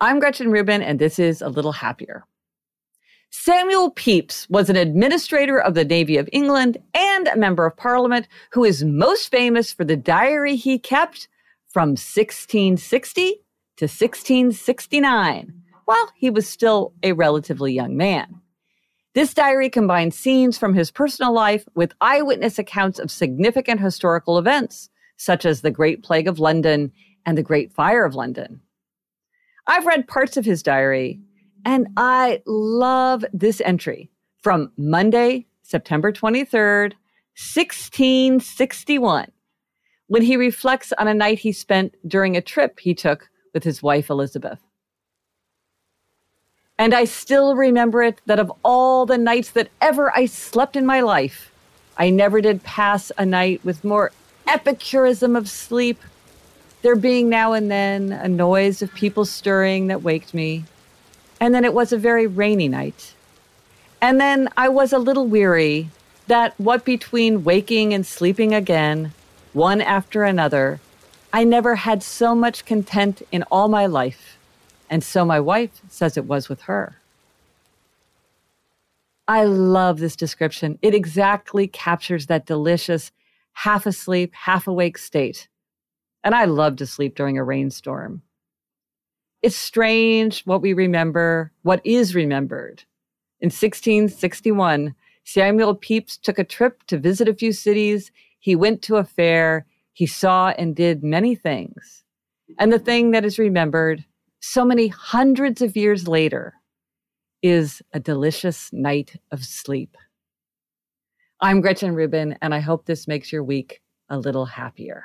I'm Gretchen Rubin, and this is A Little Happier. Samuel Pepys was an administrator of the Navy of England and a member of Parliament who is most famous for the diary he kept from 1660 to 1669 while he was still a relatively young man. This diary combines scenes from his personal life with eyewitness accounts of significant historical events, such as the Great Plague of London and the Great Fire of London. I've read parts of his diary, and I love this entry from Monday, September 23rd, 1661, when he reflects on a night he spent during a trip he took with his wife, Elizabeth. And I still remember it that of all the nights that ever I slept in my life, I never did pass a night with more epicurism of sleep there being now and then a noise of people stirring that waked me. And then it was a very rainy night. And then I was a little weary that what between waking and sleeping again, one after another, I never had so much content in all my life. And so my wife says it was with her. I love this description. It exactly captures that delicious half asleep, half awake state and I love to sleep during a rainstorm. It's strange what we remember, what is remembered. In 1661, Samuel Pepys took a trip to visit a few cities. He went to a fair. He saw and did many things. And the thing that is remembered so many hundreds of years later is a delicious night of sleep. I'm Gretchen Rubin, and I hope this makes your week a little happier.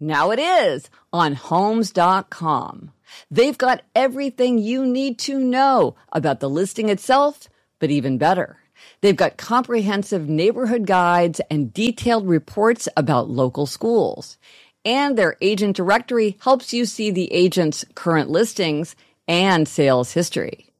now it is on homes.com. They've got everything you need to know about the listing itself, but even better. They've got comprehensive neighborhood guides and detailed reports about local schools. And their agent directory helps you see the agent's current listings and sales history.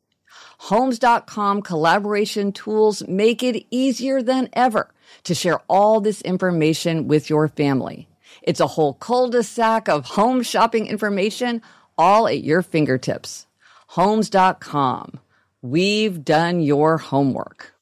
Homes.com collaboration tools make it easier than ever to share all this information with your family. It's a whole cul-de-sac of home shopping information all at your fingertips. Homes.com. We've done your homework.